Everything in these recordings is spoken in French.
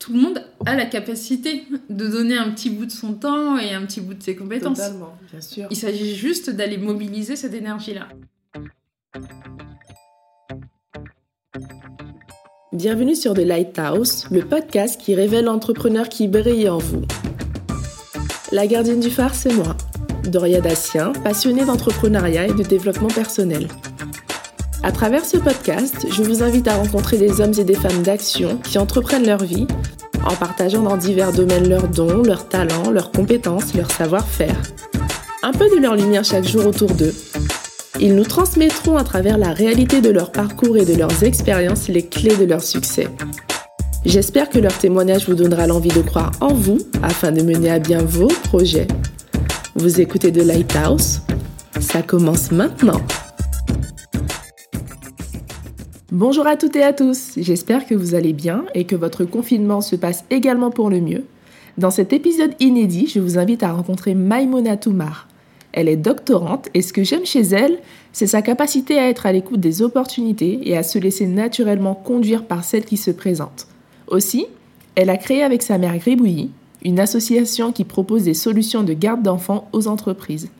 tout le monde a la capacité de donner un petit bout de son temps et un petit bout de ses compétences. Totalement, bien sûr. Il s'agit juste d'aller mobiliser cette énergie-là. Bienvenue sur The Lighthouse, le podcast qui révèle l'entrepreneur qui brille en vous. La gardienne du phare, c'est moi, Doria Dassien, passionnée d'entrepreneuriat et de développement personnel. À travers ce podcast, je vous invite à rencontrer des hommes et des femmes d'action qui entreprennent leur vie en partageant dans divers domaines leurs dons, leurs talents, leurs compétences, leur savoir-faire. Un peu de leur lumière chaque jour autour d'eux. Ils nous transmettront à travers la réalité de leur parcours et de leurs expériences les clés de leur succès. J'espère que leur témoignage vous donnera l'envie de croire en vous afin de mener à bien vos projets. Vous écoutez de Lighthouse Ça commence maintenant. Bonjour à toutes et à tous, j'espère que vous allez bien et que votre confinement se passe également pour le mieux. Dans cet épisode inédit, je vous invite à rencontrer Maïmona Toumar. Elle est doctorante et ce que j'aime chez elle, c'est sa capacité à être à l'écoute des opportunités et à se laisser naturellement conduire par celles qui se présentent. Aussi, elle a créé avec sa mère Gribouilly une association qui propose des solutions de garde d'enfants aux entreprises.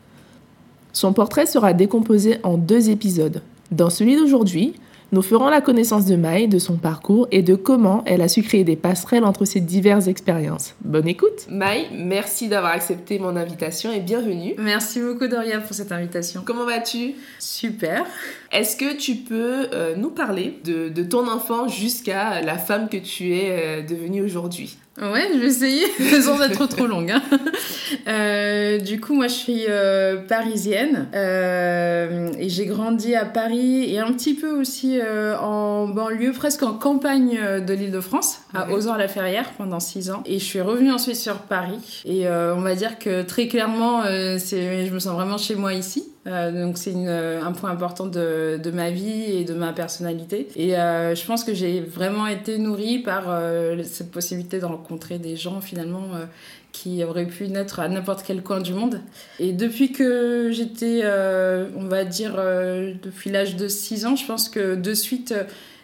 Son portrait sera décomposé en deux épisodes. Dans celui d'aujourd'hui, nous ferons la connaissance de Maï, de son parcours et de comment elle a su créer des passerelles entre ces diverses expériences. Bonne écoute Maï, merci d'avoir accepté mon invitation et bienvenue. Merci beaucoup Doria pour cette invitation. Comment vas-tu? Super. Est-ce que tu peux euh, nous parler de, de ton enfant jusqu'à la femme que tu es euh, devenue aujourd'hui? Ouais, je vais essayer sans être trop longue. Hein. Euh, du coup, moi, je suis euh, parisienne euh, et j'ai grandi à Paris et un petit peu aussi en banlieue, presque en campagne de l'Île-de-France, à Ouais. Ozor-la-Ferrière pendant six ans. Et je suis revenue ensuite sur Paris. Et on va dire que très clairement, c'est, je me sens vraiment chez moi ici. Euh, donc c'est euh, un point important de, de ma vie et de ma personnalité. Et euh, je pense que j'ai vraiment été nourrie par euh, cette possibilité de rencontrer des gens finalement qui auraient pu naître à n'importe quel coin du monde. Et depuis que j'étais, on va dire, depuis l'âge de 6 ans, je pense que de suite...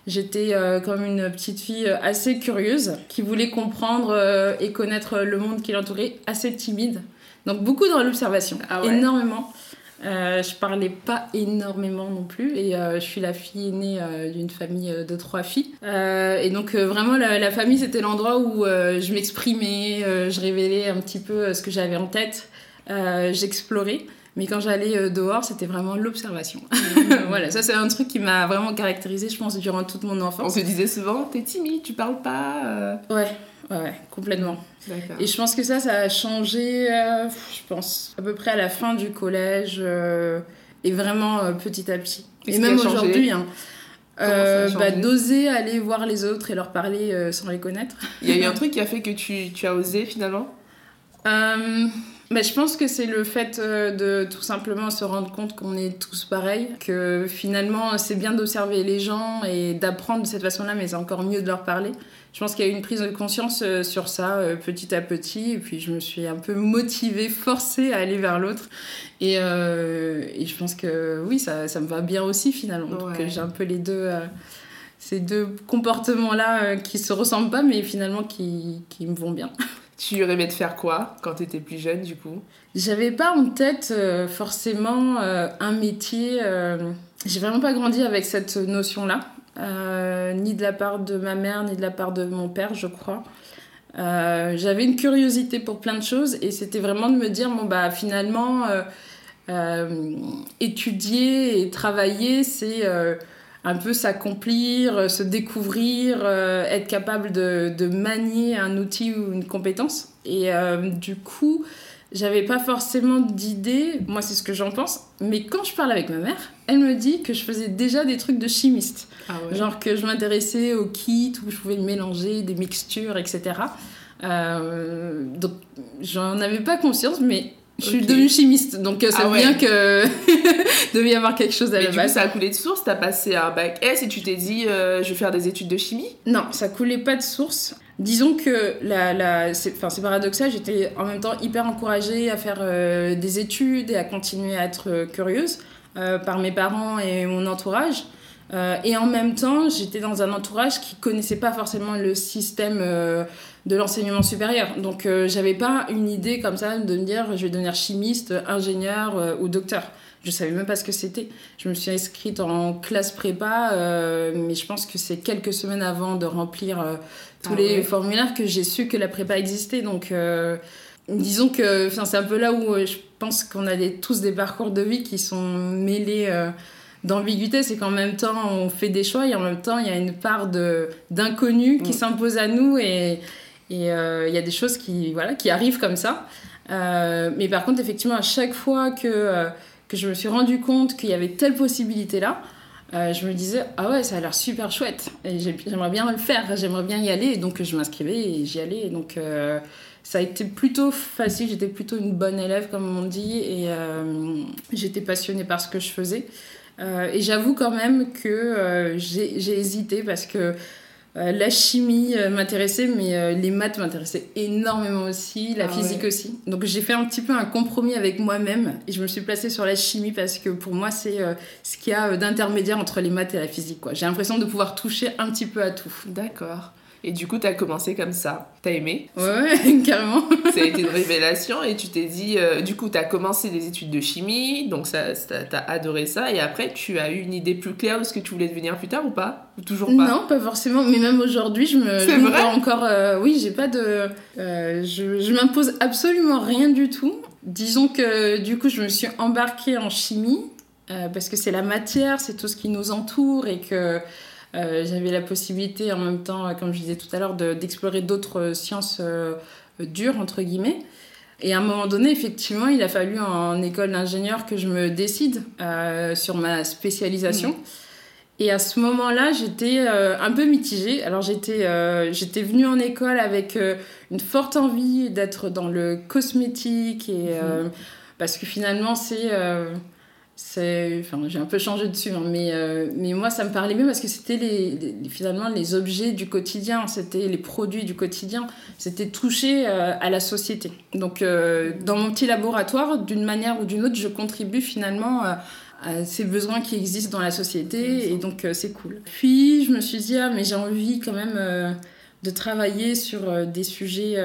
J'étais euh, comme une petite fille assez curieuse, qui voulait comprendre euh, et connaître le monde qui l'entourait, assez timide. Donc beaucoup dans l'observation, Ah ouais? énormément. Euh, je parlais pas énormément non plus et euh, je suis la fille aînée euh, d'une famille de trois filles. Et donc vraiment la, famille c'était l'endroit où je m'exprimais, je révélais un petit peu ce que j'avais en tête, j'explorais. Mais quand j'allais euh, dehors, c'était vraiment l'observation. voilà, ça c'est un truc qui m'a vraiment caractérisée, je pense, durant toute mon On enfance. se disait souvent, t'es timide, tu parles pas. euh. Ouais, ouais, ouais, complètement. Et je pense que ça, ça a changé, euh, je pense, à peu près à la fin du collège euh, et vraiment euh, petit à petit. Et même aujourd'hui, hein, bah, d'oser aller voir les autres et leur parler sans les connaître. Il y a eu un truc qui a fait que tu, tu as osé finalement? Bah, je pense que c'est le fait euh, de tout simplement se rendre compte qu'on est tous pareils, que finalement c'est bien d'observer les gens et d'apprendre de cette façon-là, mais c'est encore mieux de leur parler. Je pense qu'il y a eu une prise de conscience euh, sur ça euh, petit à petit, et puis je me suis un peu motivée, forcée à aller vers l'autre. Et, euh, et je pense que oui, ça, ça me va bien aussi finalement. Donc Ouais. j'ai un peu les deux, euh, ces deux comportements-là euh, qui se ressemblent pas, mais finalement qui, qui me vont bien. Tu rêvais de faire quoi quand t'étais plus jeune du coup? J'avais pas en tête euh, forcément euh, un métier. euh, J'ai vraiment pas grandi avec cette notion-là, ni de la part de ma mère, ni de la part de mon père, je crois. J'avais une curiosité pour plein de choses et c'était vraiment de me dire bon bah finalement étudier et travailler c'est un peu s'accomplir, euh, se découvrir, euh, être capable de, de manier un outil ou une compétence. Et euh, du coup, j'avais pas forcément d'idée, moi c'est ce que j'en pense, mais quand je parle avec ma mère, elle me dit que je faisais déjà des trucs de chimiste. Ah Genre que je m'intéressais aux kits où je pouvais mélanger des mixtures, etc. Euh, donc j'en avie pas conscience, mais je suis devenue chimiste. Donc euh, ça Ah veut ouais. bien que devait y avoir quelque chose à Mais la du coup, base. ça a coulé de source, t'as passé un bac S et tu t'es dit, euh, je vais faire des études de chimie? Non, ça coulait pas de source. Disons que la, la, c'est, paradoxal, j'étais en même temps hyper encouragée à faire euh, des études et à continuer à être curieuse euh, par mes parents et mon entourage. Et en même temps, j'étais dans un entourage qui connaissait pas forcément le système de l'enseignement supérieur. Donc, j'avais pas une idée comme ça de me dire je vais devenir chimiste, ingénieur ou docteur. Je savais même pas ce que c'était. Je me suis inscrite en classe prépa, euh, mais je pense que c'est quelques semaines avant de remplir euh, tous ah les formulaires que j'ai su que la prépa existait. Donc, euh, disons que c'est un peu là où je pense qu'on a tous des parcours de vie qui sont mêlés d'ambiguïté. C'est qu'en même temps, on fait des choix et en même temps, il y a une part d'inconnu qui mm. s'impose à nous et il y a des choses qui, voilà, qui arrivent comme ça. mais par contre, effectivement, à chaque fois que que je me suis rendu compte qu'il y avait telle possibilité là, euh, je me disais ah ouais ça a l'air super chouette et j'aimerais bien le faire, j'aimerais bien y aller et donc je m'inscrivais et j'y allais et donc euh, ça a été plutôt facile, j'étais plutôt une bonne élève comme on dit et euh, j'étais passionnée par ce que je faisais et j'avoue quand même que j'ai hésité parce que euh, la chimie euh, m'intéressait, mais euh, les maths m'intéressaient énormément aussi, la ah physique aussi. Donc j'ai fait un petit peu un compromis avec moi-même et je me suis placée sur la chimie parce que pour moi c'est ce qu'il y a d'intermédiaire entre les maths et la physique. J'ai l'impression de pouvoir toucher un petit peu à tout. D'accord. Et du coup, tu as commencé comme ça. T'as aimé Ouais, carrément. ça a été une révélation et tu t'es dit, euh, du coup, tu as commencé des études de chimie, donc ça, t'as adoré ça. Et après, tu as eu une idée plus claire de ce que tu voulais devenir plus tard ou pas Ou toujours pas Non, pas forcément. Mais même aujourd'hui, je me. C'est vrai encore. Euh, oui, j'ai pas de. Euh, je, je m'impose absolument rien du tout. Disons que du coup, je me suis embarquée en chimie parce que c'est la matière, c'est tout ce qui nous entoure et que j'avais la possibilité en même temps, comme je disais tout à l'heure, d'explorer d'autres sciences euh, dures, entre guillemets. Et à un moment donné, effectivement, il a fallu en école d'ingénieur que je me décide euh, sur ma spécialisation. Mmh. Et à ce moment-là, j'étais un peu mitigée. Alors j'étais j'étais venue en école avec une forte envie d'être dans le cosmétique et mmh. parce que finalement c'est c'est enfin j'ai un peu changé dessus hein, mais euh, mais moi ça me parlait mieux parce que c'était les, finalement les objets du quotidien c'était les produits du quotidien c'était toucher euh, à la société. Donc euh, dans mon petit laboratoire d'une manière ou d'une autre je contribue finalement à ces besoins qui existent dans la société et donc c'est cool. Puis je me suis dit ah mais j'ai envie quand même de travailler sur des sujets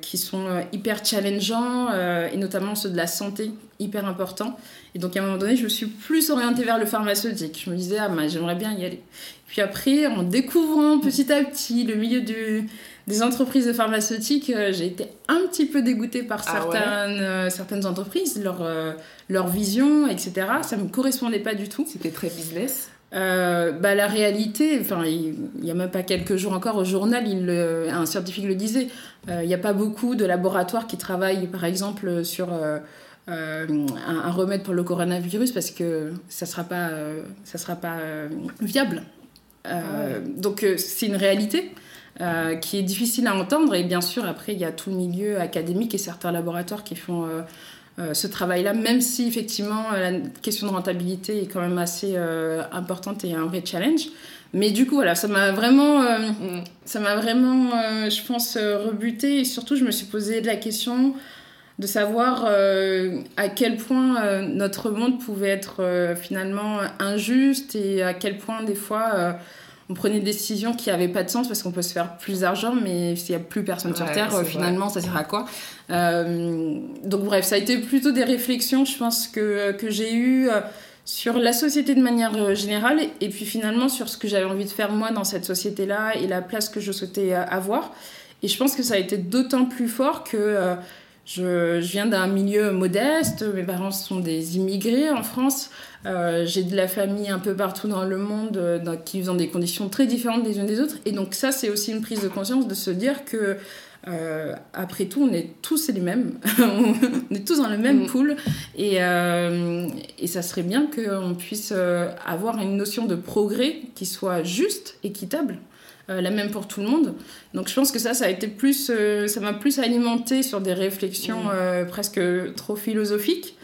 qui sont hyper challengeants et notamment ceux de la santé hyper importants et donc à un moment donné, je me suis plus orientée vers le pharmaceutique. Je me disais, ah, bah, j'aimerais bien y aller. Puis après, en découvrant petit à petit le milieu du, des entreprises de pharmaceutiques, euh, j'ai été un petit peu dégoûtée par ah certaines, euh, certaines entreprises, leur, euh, leur vision, etc. Ça ne me correspondait pas du tout. C'était très business bah, la réalité, enfin, il n'y a même pas quelques jours encore au journal, il, un scientifique le disait, il n'y a pas beaucoup de laboratoires qui travaillent par exemple sur euh, un, remède pour le coronavirus parce que ça sera pas, euh, ça sera pas euh, viable. Donc c'est une réalité. qui est difficile à entendre et bien sûr après il y a tout le milieu académique et certains laboratoires qui font ce travail-là, même si effectivement la question de rentabilité est quand même assez importante et un vrai challenge. Mais du coup, voilà, ça m'a vraiment, mm. ça m'a vraiment, je pense, rebuté et surtout, je me suis posé la question de savoir euh, à quel point euh, notre monde pouvait être euh, finalement injuste et à quel point des fois on prenait des décisions qui n'avaient pas de sens parce qu'on peut se faire plus d'argent mais s'il n'y a plus personne sur Terre finalement ça sert à quoi? Donc bref ça a été plutôt des réflexions je pense que, que j'ai eues sur la société de manière générale et puis finalement sur ce que j'avais envie de faire moi dans cette société là et la place que je souhaitais avoir. Et je pense que ça a été d'autant plus fort que je, je viens d'un milieu modeste, mes parents sont des immigrés en France. Euh, j'ai de la famille un peu partout dans le monde euh, qui vivent dans des conditions très différentes des unes des autres. Et donc ça, c'est aussi une prise de conscience de se dire que, euh, après tout, on est tous les mêmes. on est tous dans le même mm. pool. Et, et ça serait bien qu'on puisse avoir une notion de progrès qui soit juste, équitable. Euh, la même pour tout le monde. Donc je pense que ça, ça a été plus, euh, ça m'a plus alimenté sur des réflexions mmh. euh, presque trop philosophiques.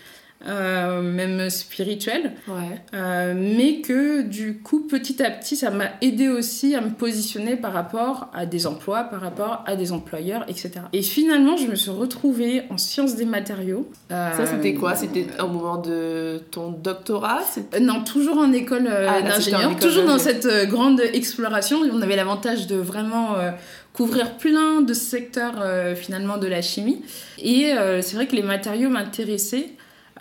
Euh, même spirituel. Ouais. Euh, mais que du coup, petit à petit, ça m'a aidé aussi à me positionner par rapport à des emplois, par rapport à des employeurs, etc. Et finalement, je me suis retrouvée en sciences des matériaux. Euh, Ça, c'était quoi? C'était au moment de ton doctorat? Euh, Non, toujours en école euh, Ah, d'ingénieur, toujours dans cette euh, grande exploration. On avait l'avantage de vraiment euh, couvrir plein de secteurs euh, finalement de la chimie. Et euh, c'est vrai que les matériaux m'intéressaient.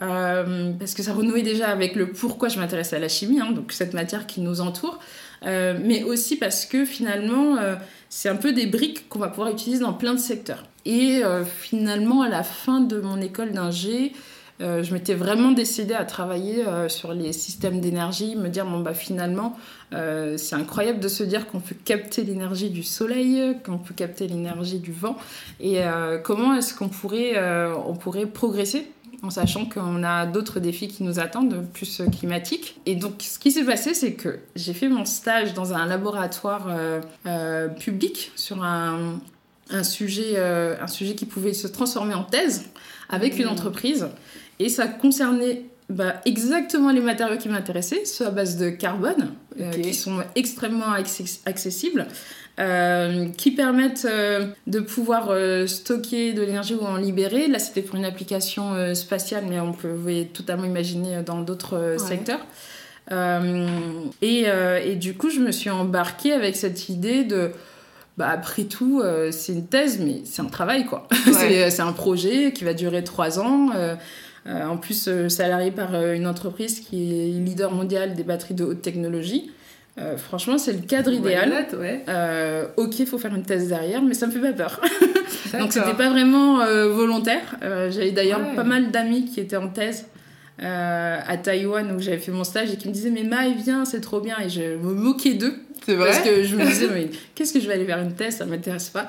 Euh, parce que ça renouait déjà avec le pourquoi je m'intéressais à la chimie, hein, donc cette matière qui nous entoure, Euh, mais aussi parce que finalement euh, c'est un peu des briques qu'on va pouvoir utiliser dans plein de secteurs. Et euh, finalement à la fin de mon école d'ingé, euh, je m'étais vraiment décidée à travailler sur les systèmes d'énergie, me dire bon bah finalement c'est incroyable de se dire qu'on peut capter l'énergie du soleil, qu'on peut capter l'énergie du vent, et comment est-ce qu'on pourrait on pourrait progresser en sachant qu'on a d'autres défis qui nous attendent, plus climatiques. Et donc, ce qui s'est passé, c'est que j'ai fait mon stage dans un laboratoire euh, euh, public sur un, un sujet, euh, un sujet qui pouvait se transformer en thèse avec une Mmh. entreprise. Et ça concernait bah, exactement les matériaux qui m'intéressaient, ceux à base de carbone, qui sont extrêmement access- accessibles, euh, qui permettent euh, de pouvoir euh, stocker de l'énergie ou en libérer. Là, c'était pour une application euh, spatiale, mais on peut vous totalement imaginer dans d'autres euh, Ouais. secteurs. Euh, et, euh, et du coup, je me suis embarquée avec cette idée de bah, après tout, euh, c'est une thèse, mais c'est un travail, quoi. c'est, c'est un projet qui va durer trois ans. euh, euh, en plus, euh, salarié par euh, une entreprise qui est leader mondial des batteries de haute technologie. Euh, franchement, c'est le cadre idéal. Why not, ouais. Euh, ok, il faut faire une thèse derrière, mais ça me fait pas peur. Donc, c'était pas vraiment euh, volontaire. Euh, J'avais d'ailleurs Ouais. pas mal d'amis qui étaient en thèse à Taïwan où j'avais fait mon stage et qui me disaient Mais Maï, viens, c'est trop bien. Et je me moquais d'eux. C'est vrai Parce que je me disais, mais qu'est-ce que je vais aller faire une thèse Ça m'intéresse pas.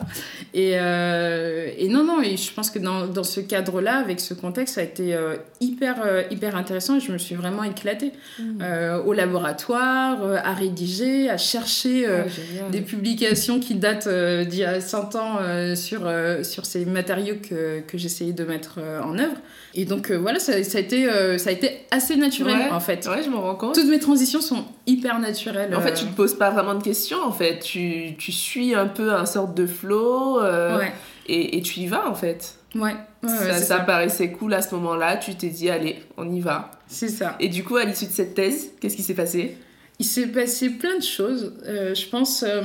Et, euh, et non, non, et je pense que dans, dans ce cadre-là, avec ce contexte, ça a été euh, hyper, euh, hyper intéressant et je me suis vraiment éclatée Mmh. au laboratoire, à rédiger, à chercher. Ah, des publications qui datent d'il y a 100 ans sur, sur ces matériaux que, que j'essayais de mettre en œuvre. Et donc voilà, ça, ça, a été, ça a été assez naturel Ouais. en fait. Ouais, je me rends compte. Toutes mes transitions sont hyper naturelles. En fait, euh, tu te poses pas vraiment de questions, en fait. Tu, tu suis un peu un sorte de flow euh, Ouais, et, et tu y vas, en fait. ouais, ça, ça ça. paraissait cool à ce moment-là. Tu t'es dit, allez, on y va. C'est ça. Et du coup, à l'issue de cette thèse, qu'est-ce qui s'est passé? Il s'est passé plein de choses. Euh, je pense euh,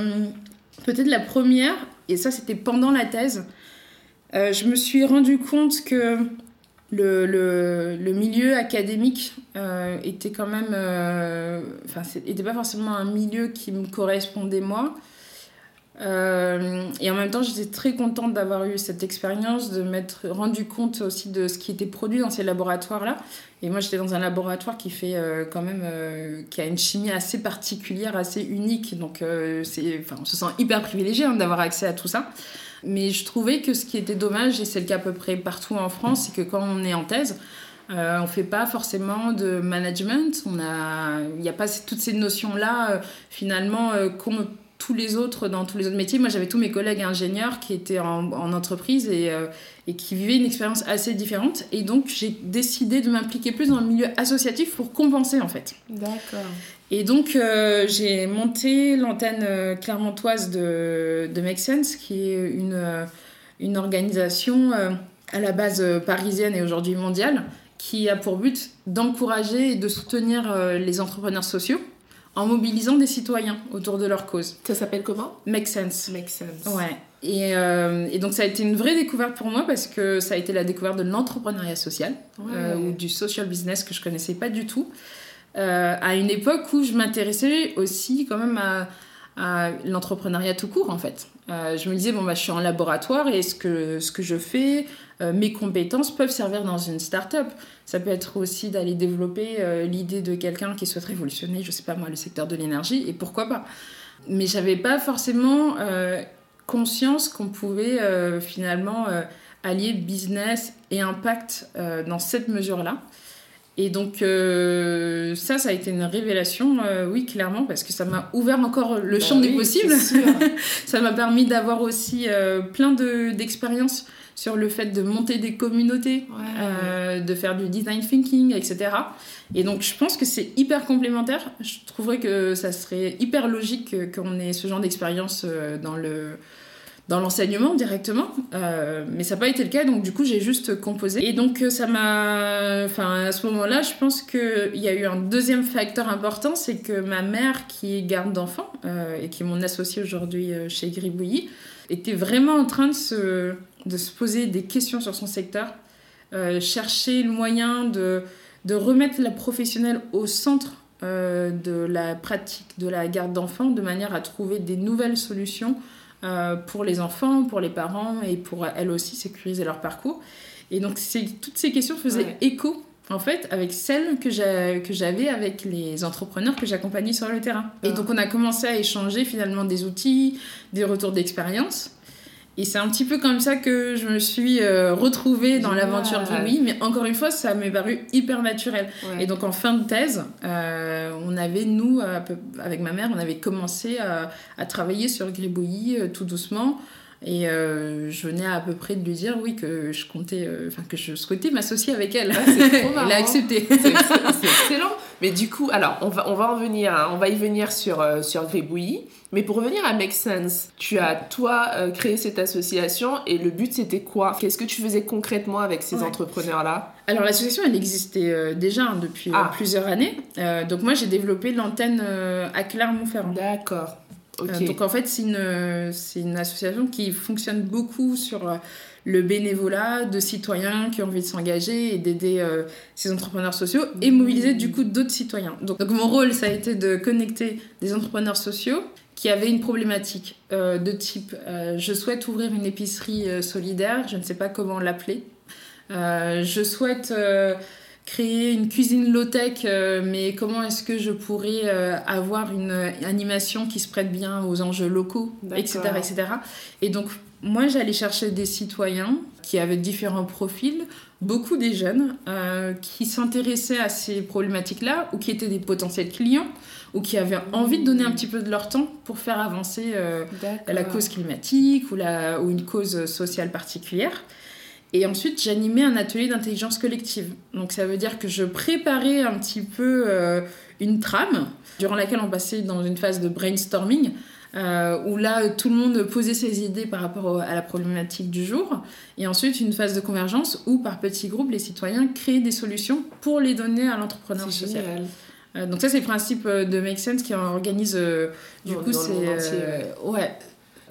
peut-être la première, et ça c'était pendant la thèse, je me suis rendu compte que le, le, le milieu académique euh, était quand même... euh, Enfin, n'était pas forcément un milieu qui me correspondait moi. Euh, et en même temps, j'étais très contente d'avoir eu cette expérience, de m'être rendu compte aussi de ce qui était produit dans ces laboratoires-là. Et moi, j'étais dans un laboratoire qui fait euh, quand même, euh, qui a une chimie assez particulière, assez unique. Donc, euh, c'est, on se sent hyper privilégié hein, d'avoir accès à tout ça. Mais je trouvais que ce qui était dommage, et c'est le cas à peu près partout en France, c'est que quand on est en thèse, euh, on fait pas forcément de management. Il n'y a pas toutes ces notions-là euh, finalement euh, qu'ont tous les autres dans tous les autres métiers. Moi, j'avais tous mes collègues ingénieurs qui étaient en, en entreprise et, euh, et qui vivaient une expérience assez différente. Et donc, j'ai décidé de m'impliquer plus dans le milieu associatif pour compenser en fait. D'accord. Et donc, euh, j'ai monté l'antenne euh, clermontoise de, de Make Sense, qui est une, une organisation euh, à la base parisienne et aujourd'hui mondiale, qui a pour but d'encourager et de soutenir les entrepreneurs sociaux en mobilisant des citoyens autour de leur cause. Ça s'appelle comment? Make Sense. Make sense. Ouais. Et, euh, et donc ça a été une vraie découverte pour moi parce que ça a été la découverte de l'entrepreneuriat social Ouais. euh, ou du social business que je connaissais pas du tout. Euh, à une époque où je m'intéressais aussi quand même à, à l'entrepreneuriat tout court en fait. Euh, je me disais, bon, bah, je suis en laboratoire et ce que, ce que je fais, euh, mes compétences peuvent servir dans une start-up. Ça peut être aussi d'aller développer euh, l'idée de quelqu'un qui souhaite révolutionner, je sais pas moi, le secteur de l'énergie et pourquoi pas. Mais j'avais pas forcément conscience qu'on pouvait finalement allier business et impact dans cette mesure-là. Et donc euh, ça, ça a été une révélation, euh, oui, clairement, parce que ça m'a ouvert encore le Bah champ des oui, possibles. ça m'a permis d'avoir aussi euh, plein de- d'expériences sur le fait de monter des communautés, Ouais. euh, de faire du design thinking, etc. Et donc je pense que c'est hyper complémentaire. Je trouverais que ça serait hyper logique que- qu'on ait ce genre d'expérience euh, dans le dans l'enseignement directement, Euh, mais ça n'a pas été le cas, donc du coup j'ai juste composé. Et donc euh, ça m'a... Enfin à ce moment-là, je pense qu'il y a eu un deuxième facteur important, c'est que ma mère qui est garde d'enfants, euh, et qui est mon associée aujourd'hui chez Gribouillis, était vraiment en train de se, de se poser des questions sur son secteur, chercher le moyen de, de remettre la professionnelle au centre de la pratique de la garde d'enfants, de manière à trouver des nouvelles solutions euh, pour les enfants, pour les parents et pour elles aussi sécuriser leur parcours. Et donc toutes ces questions faisaient Ouais. écho en fait avec celles que j'avais avec les entrepreneurs que j'accompagnais sur le terrain. Et Ah. donc on a commencé à échanger finalement des outils, des retours d'expérience. Et c'est un petit peu comme ça que je me suis euh, retrouvée dans l'aventure Gribouillis. Mais encore une fois, ça m'est paru hyper naturel. Ouais. Et donc en fin de thèse, euh, on avait, nous, peu- avec ma mère, on avait commencé à, à travailler sur Gribouillis euh, tout doucement. Et euh, je venais à peu près de lui dire, oui, que je comptais, euh, enfin que je souhaitais m'associer avec elle. Ah, Elle a accepté. C'est excellent. Mais du coup, alors, on va, on va en venir, hein, on va y venir sur, euh, sur. Mais pour revenir à Make Sense, tu as, toi, euh, créé cette association et le but, c'était quoi? Qu'est-ce que tu faisais concrètement avec ces Ouais. entrepreneurs-là? Alors l'association, elle existait euh, déjà hein, depuis Ah. plusieurs années. Donc moi, j'ai développé l'antenne à Clermont-Ferrand. D'accord. Euh, donc en fait, c'est une, une association qui fonctionne beaucoup sur euh, le bénévolat de citoyens qui ont envie de s'engager et d'aider euh, ces entrepreneurs sociaux et mobiliser du coup d'autres citoyens. Donc, mon rôle, ça a été de connecter des entrepreneurs sociaux qui avaient une problématique de type je souhaite ouvrir une épicerie solidaire, je ne sais pas comment l'appeler. Je souhaite créer une cuisine low-tech, euh, mais comment est-ce que je pourrais euh, avoir une animation qui se prête bien aux enjeux locaux, etc., etc. Et donc, moi, j'allais chercher des citoyens qui avaient différents profils, beaucoup des jeunes, euh, qui s'intéressaient à ces problématiques-là, ou qui étaient des potentiels clients, ou qui avaient envie de donner un petit peu de leur temps pour faire avancer euh, la cause climatique ou, la, ou une cause sociale particulière. Et ensuite, j'animais un atelier d'intelligence collective. Donc ça veut dire que je préparais un petit peu euh, une trame durant laquelle on passait dans une phase de brainstorming. euh, où là, tout le monde posait ses idées par rapport au- à la problématique du jour. Et ensuite, une phase de convergence où, par petits groupes, les citoyens créaient des solutions pour les donner à l'entrepreneur social. génial. Euh, donc ça, c'est le principe de Make Sense qui organise... euh, du Dans- coup, c'est... ouais,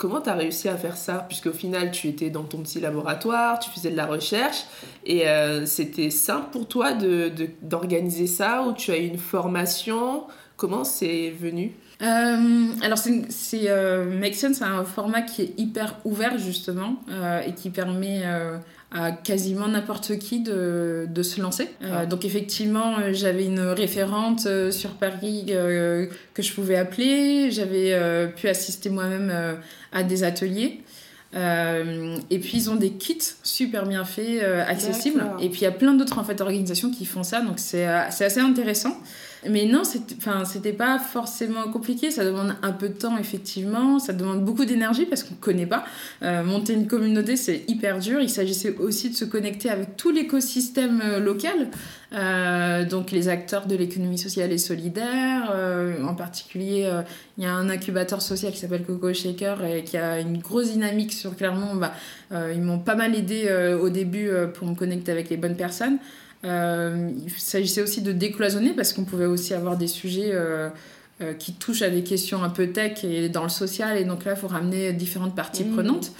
Comment tu as réussi à faire ça? Puisqu'au final, tu étais dans ton petit laboratoire, tu faisais de la recherche, et euh, c'était simple pour toi de- de- d'organiser ça, ou tu as eu une formation? Comment c'est venu? Euh, alors, c'est, c'est, euh, c'est un format qui est hyper ouvert, justement, et qui permet à quasiment n'importe qui de, de se lancer. Euh, Ah. donc, effectivement, euh, j'avais une référente euh, sur Paris que je pouvais appeler. J'avais pu assister moi-même à des ateliers. Euh, et puis ils ont des kits super bien faits, euh, accessibles. Et puis il y a plein d'autres en fait organisations qui font ça, donc c'est euh, c'est assez intéressant. Mais non, c'était pas forcément compliqué. Ça demande un peu de temps, effectivement. Ça demande beaucoup d'énergie parce qu'on connaît pas. Euh, monter une communauté, c'est hyper dur. Il s'agissait aussi de se connecter avec tout l'écosystème euh, local. Euh, donc, les acteurs de l'économie sociale et solidaire. Euh, en particulier, euh, il y a un incubateur social qui s'appelle Coco Shaker et qui a une grosse dynamique sur Clermont. Bah, euh, ils m'ont pas mal aidé au début pour me connecter avec les bonnes personnes. Euh, il s'agissait aussi de décloisonner parce qu'on pouvait aussi avoir des sujets euh, euh, qui touchent à des questions un peu tech et dans le social. Et donc là, il faut ramener différentes parties Mmh. prenantes.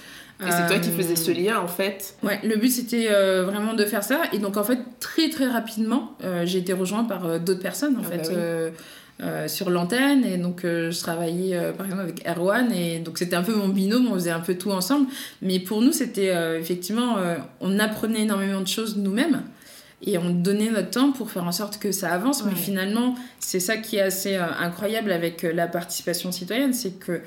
Et c'est toi qui faisais ce lien, en fait Ouais, le but c'était euh, vraiment de faire ça. Et donc en fait, très très rapidement, euh, j'ai été rejointe par euh, d'autres personnes en Ah fait. bah oui. sur l'antenne et donc je travaillais par exemple avec Erwan et donc c'était un peu mon binôme on faisait un peu tout ensemble mais pour nous c'était effectivement on apprenait énormément de choses nous-mêmes et on donnait notre temps pour faire en sorte que ça avance mais finalement c'est ça qui est assez euh, incroyable avec euh, la participation citoyenne c'est que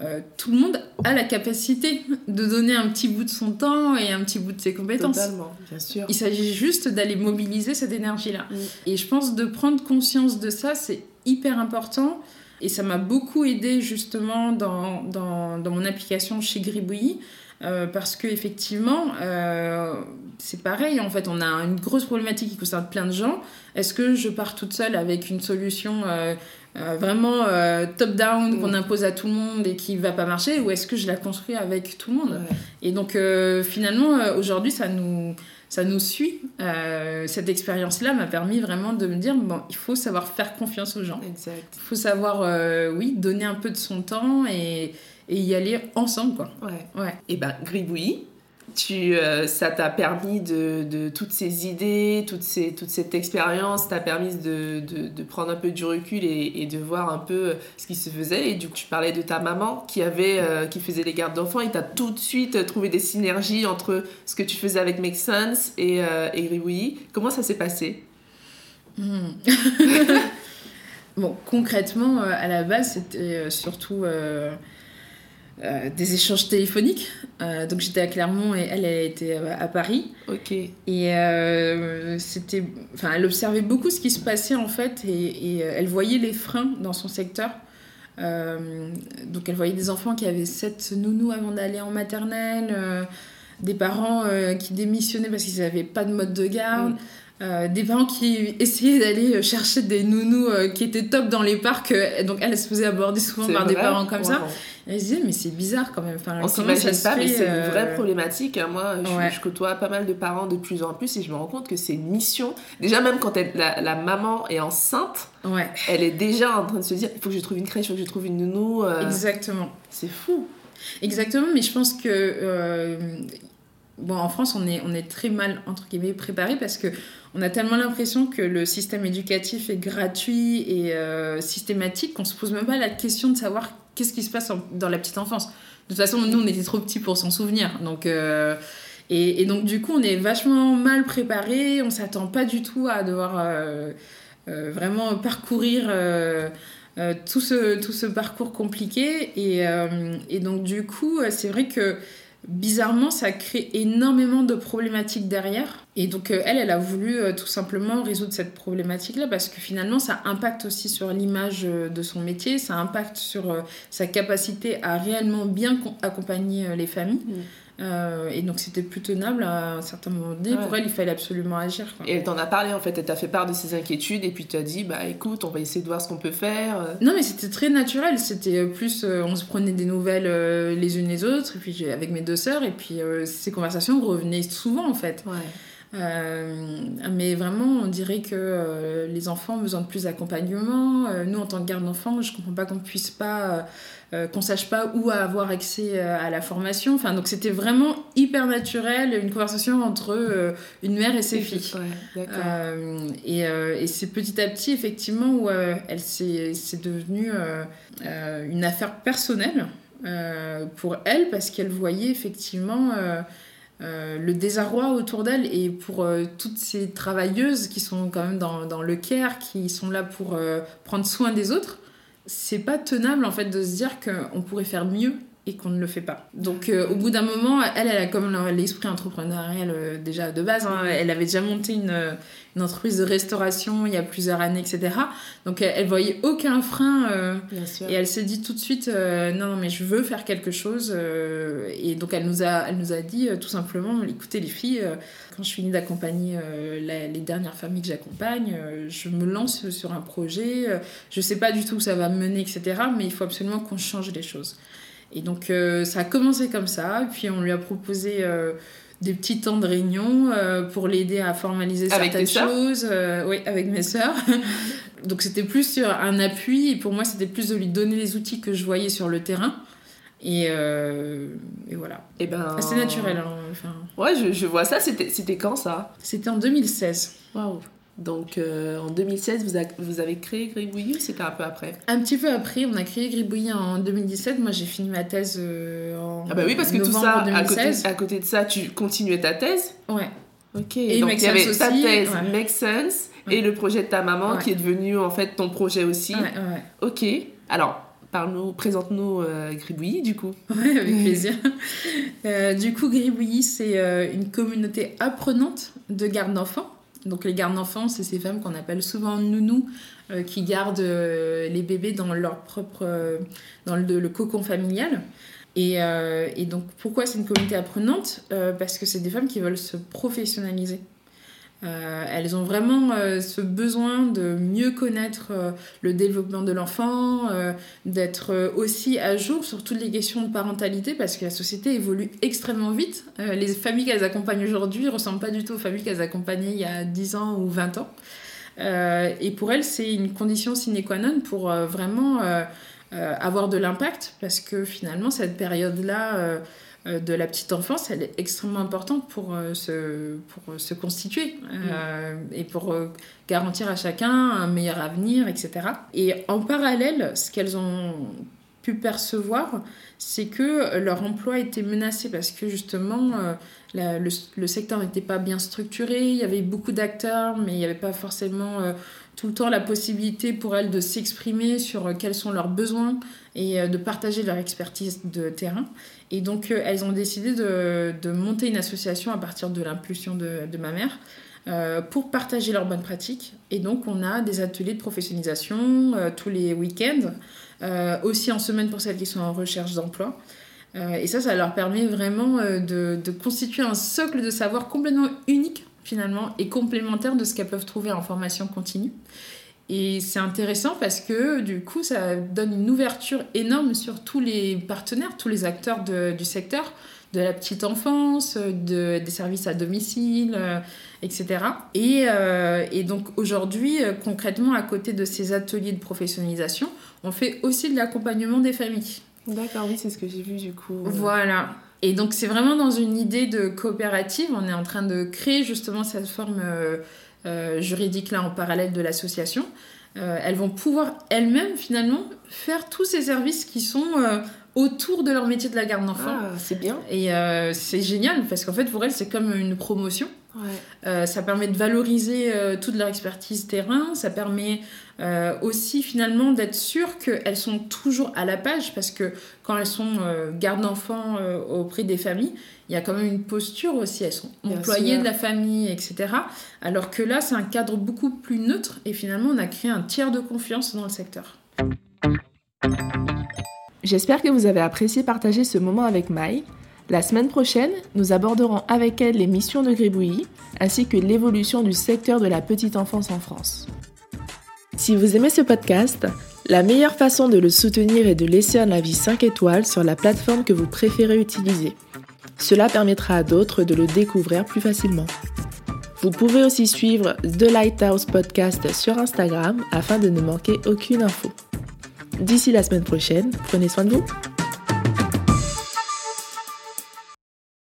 euh, tout le monde a la capacité de donner un petit bout de son temps et un petit bout de ses compétences. Totalement, bien sûr. Il s'agit juste d'aller mobiliser cette énergie-là. Mm. Et je pense de prendre conscience de ça, c'est hyper important. Et ça m'a beaucoup aidé justement dans, dans, dans mon application chez Gribouillis. Euh, parce que effectivement, euh, c'est pareil. En fait, on a une grosse problématique qui concerne plein de gens. Est-ce que je pars toute seule avec une solution euh, vraiment euh, top-down Mm. qu'on impose à tout le monde et qui va pas marcher, ou est-ce que je la construis avec tout le monde Ouais. et donc euh, finalement, aujourd'hui, ça nous, ça nous suit. Cette expérience-là m'a permis vraiment de me dire, bon, il faut savoir faire confiance aux gens. Exact. Il faut savoir, oui, donner un peu de son temps et, et y aller ensemble, quoi. Ouais. Ouais. Et ben, Gribouillis, tu, euh, ça t'a permis de, de toutes ces idées, ces, toute cette expérience, t'a permis de, de, de prendre un peu du recul et, de voir un peu ce qui se faisait. Et du coup, tu parlais de ta maman qui, avait, euh, qui faisait les gardes d'enfants et t'as tout de suite trouvé des synergies entre ce que tu faisais avec Make Sense et, euh, et Gribouillis. Comment ça s'est passé? Hmm. bon, concrètement, euh, à la base, c'était euh, surtout euh, des échanges téléphoniques. Euh, donc j'étais à Clermont et elle, elle était euh, à Paris. Ok. Et euh, c'était, enfin, elle observait beaucoup ce qui se passait en fait, et, et, elle voyait les freins dans son secteur. Donc elle voyait des enfants qui avaient sept nounous avant d'aller en maternelle, des parents qui démissionnaient parce qu'ils n'avaient pas de mode de garde. Mm. Euh, des parents qui essayaient d'aller chercher des nounous euh, qui étaient top dans les parcs, euh, donc elle, se faisait aborder souvent par des parents comme ça. Wow. Elle se disait, mais c'est bizarre quand même. Enfin, On s'imagine pas, mais c'est une euh, vraie problématique. hein. Moi, je, Ouais. je côtoie pas mal de parents de plus en plus et je me rends compte que c'est une mission. Déjà, même quand elle- la, la maman est enceinte, Ouais, elle est déjà en train de se dire il faut que je trouve une crèche, il faut que je trouve une nounou. euh, exactement. c'est fou. Exactement, mais je pense que euh, bon, en France, on est, on est très mal entre guillemets préparé parce que on a tellement l'impression que le système éducatif est gratuit et euh, systématique qu'on se pose même pas la question de savoir qu'est-ce qui se passe dans la petite enfance. De toute façon, nous, on était trop petits pour s'en souvenir, donc. euh, et, donc du coup, on est vachement mal préparé. On s'attend pas du tout à devoir euh, vraiment parcourir. tout, ce, tout ce parcours compliqué. Et, et donc, du coup, c'est vrai que bizarrement, ça crée énormément de problématiques derrière. Et donc, euh, elle, elle a voulu euh, tout simplement résoudre cette problématique-là parce que finalement, ça impacte aussi sur l'image euh, de son métier, ça impacte sur sa capacité à réellement bien com- accompagner les familles. Mm. Euh, et donc, c'était plus tenable à un certain moment donné. Ouais. Pour elle, il fallait absolument agir. quoi. Et elle t'en a parlé en fait, elle t'a fait part de ses inquiétudes et puis tu as dit bah écoute, on va essayer de voir ce qu'on peut faire. euh. Non, mais c'était très naturel. C'était euh, plus, euh, on se prenait des nouvelles euh, les unes les autres, et puis avec mes deux sœurs, et puis ces conversations revenaient souvent en fait. Ouais. Euh, mais vraiment, on dirait que euh, les enfants ont besoin de plus d'accompagnement. Euh, nous, en tant que garde d'enfants, je comprends pas qu'on puisse pas, qu'on sache pas où avoir accès à la formation. Enfin, donc c'était vraiment hyper naturel, une conversation entre une mère et ses filles. Ouais, et et c'est petit à petit, effectivement, où elle s'est, c'est devenu euh, une affaire personnelle euh, pour elle, parce qu'elle voyait effectivement euh, euh, le désarroi autour d'elle. Et pour euh, toutes ces travailleuses qui sont quand même dans, le care, qui sont là pour euh, prendre soin des autres, c'est pas tenable en fait de se dire qu'on pourrait faire mieux et qu'on ne le fait pas. Donc euh, au bout d'un moment, elle, elle a comme l'esprit entrepreneurial euh, déjà de base. hein. Elle avait déjà monté une, une entreprise de restauration il y a plusieurs années, etc. Donc elle, elle voyait aucun frein euh, Bien sûr. et elle s'est dit tout de suite euh, non, non, mais je veux faire quelque chose. euh, et donc elle nous a, elle nous a dit euh, tout simplement écoutez les filles, euh, quand je finis d'accompagner euh, les dernières familles que j'accompagne, euh, je me lance sur un projet. euh, je sais pas du tout où ça va me mener, etc. Mais il faut absolument qu'on change les choses. Et donc euh, ça a commencé comme ça. Puis on lui a proposé. euh, des petits temps de réunion euh, pour l'aider à formaliser Avec certaines choses. oui, avec mes sœurs. Donc c'était plus sur un appui et pour moi c'était plus de lui donner les outils que je voyais sur le terrain. Et, et voilà. Et ben. C'est naturel. hein, Ouais, je, je vois ça. C'était c'était quand ça? C'était en 2016. Waouh. Donc euh, en 2016, vous, a- vous avez créé Gribouillis ou c'était un peu après? Un petit peu après, on a créé Gribouillis en 2017. Moi j'ai fini ma thèse euh, en Ah bah oui, parce que tout ça, à côté, 2016. à côté de ça, tu continuais ta thèse? Ouais. Ok. Et Donc il y avait Sense ta aussi, thèse, ouais. Make Sense, Ouais. et le projet de ta maman Ouais. qui est devenu en fait ton projet aussi. Ouais, ouais. Ok. Alors, Parle-nous, présente-nous euh, Gribouillis du coup. Oui, avec plaisir. Euh, du coup, Gribouillis, c'est euh, une communauté apprenante de garde d'enfants. Donc les gardes d'enfants, c'est ces femmes qu'on appelle souvent nounous, qui gardent les bébés dans leur propre, dans le, cocon familial. Et, et, donc pourquoi c'est une communauté apprenante? Parce que c'est des femmes qui veulent se professionnaliser. Euh, elles ont vraiment euh, ce besoin de mieux connaître euh, le développement de l'enfant, d'être aussi à jour sur toutes les questions de parentalité parce que la société évolue extrêmement vite. les familles qu'elles accompagnent aujourd'hui ne ressemblent pas du tout aux familles qu'elles accompagnaient il y a 10 ans ou 20 ans. et pour elles, c'est une condition sine qua non pour vraiment avoir de l'impact parce que finalement, cette période-là euh, de la petite enfance, elle est extrêmement importante pour, euh, se, pour se constituer euh, et pour garantir à chacun un meilleur avenir, etc. Et en parallèle, ce qu'elles ont pu percevoir, c'est que leur emploi était menacé parce que justement le, secteur n'était pas bien structuré, il y avait beaucoup d'acteurs, mais il n'y avait pas forcément tout le temps la possibilité pour elles de s'exprimer sur quels sont leurs besoins et de partager leur expertise de terrain. Et donc, euh, elles ont décidé de, de, monter une association à partir de l'impulsion de, ma mère euh, pour partager leurs bonnes pratiques. Et donc, on a des ateliers de professionnalisation euh, tous les week-ends, aussi en semaine pour celles qui sont en recherche d'emploi. et ça, ça leur permet vraiment de, de, constituer un socle de savoir complètement unique finalement et complémentaire de ce qu'elles peuvent trouver en formation continue. Et c'est intéressant parce que du coup, ça donne une ouverture énorme sur tous les partenaires, tous les acteurs du secteur, de la petite enfance, de, des services à domicile, euh, etc. Et, euh, et donc aujourd'hui, euh, concrètement, à côté de ces ateliers de professionnalisation, on fait aussi de l'accompagnement des familles. D'accord, oui, c'est ce que j'ai vu du coup. Voilà. Et donc c'est vraiment dans une idée de coopérative, on est en train de créer justement cette forme euh, juridiques là en parallèle de l'association, euh, elles vont pouvoir elles-mêmes finalement faire tous ces services qui sont euh, autour de leur métier de la garde d'enfants. Ah, c'est bien. Et c'est génial parce qu'en fait pour elles c'est comme une promotion. ça permet de valoriser toute leur expertise terrain, ça permet aussi finalement d'être sûr qu'elles sont toujours à la page parce que quand elles sont garde d'enfants auprès des familles, il y a quand même une posture aussi, elles sont employées de la famille, etc. Alors que là, c'est un cadre beaucoup plus neutre et finalement, on a créé un tiers de confiance dans le secteur. J'espère que vous avez apprécié partager ce moment avec Maï. La semaine prochaine, nous aborderons avec elle les missions de Gribouillis ainsi que l'évolution du secteur de la petite enfance en France. Si vous aimez ce podcast, la meilleure façon de le soutenir est de laisser un avis 5 étoiles sur la plateforme que vous préférez utiliser. Cela permettra à d'autres de le découvrir plus facilement. Vous pouvez aussi suivre The Lighthouse Podcast sur Instagram afin de ne manquer aucune info. D'ici la semaine prochaine, prenez soin de vous.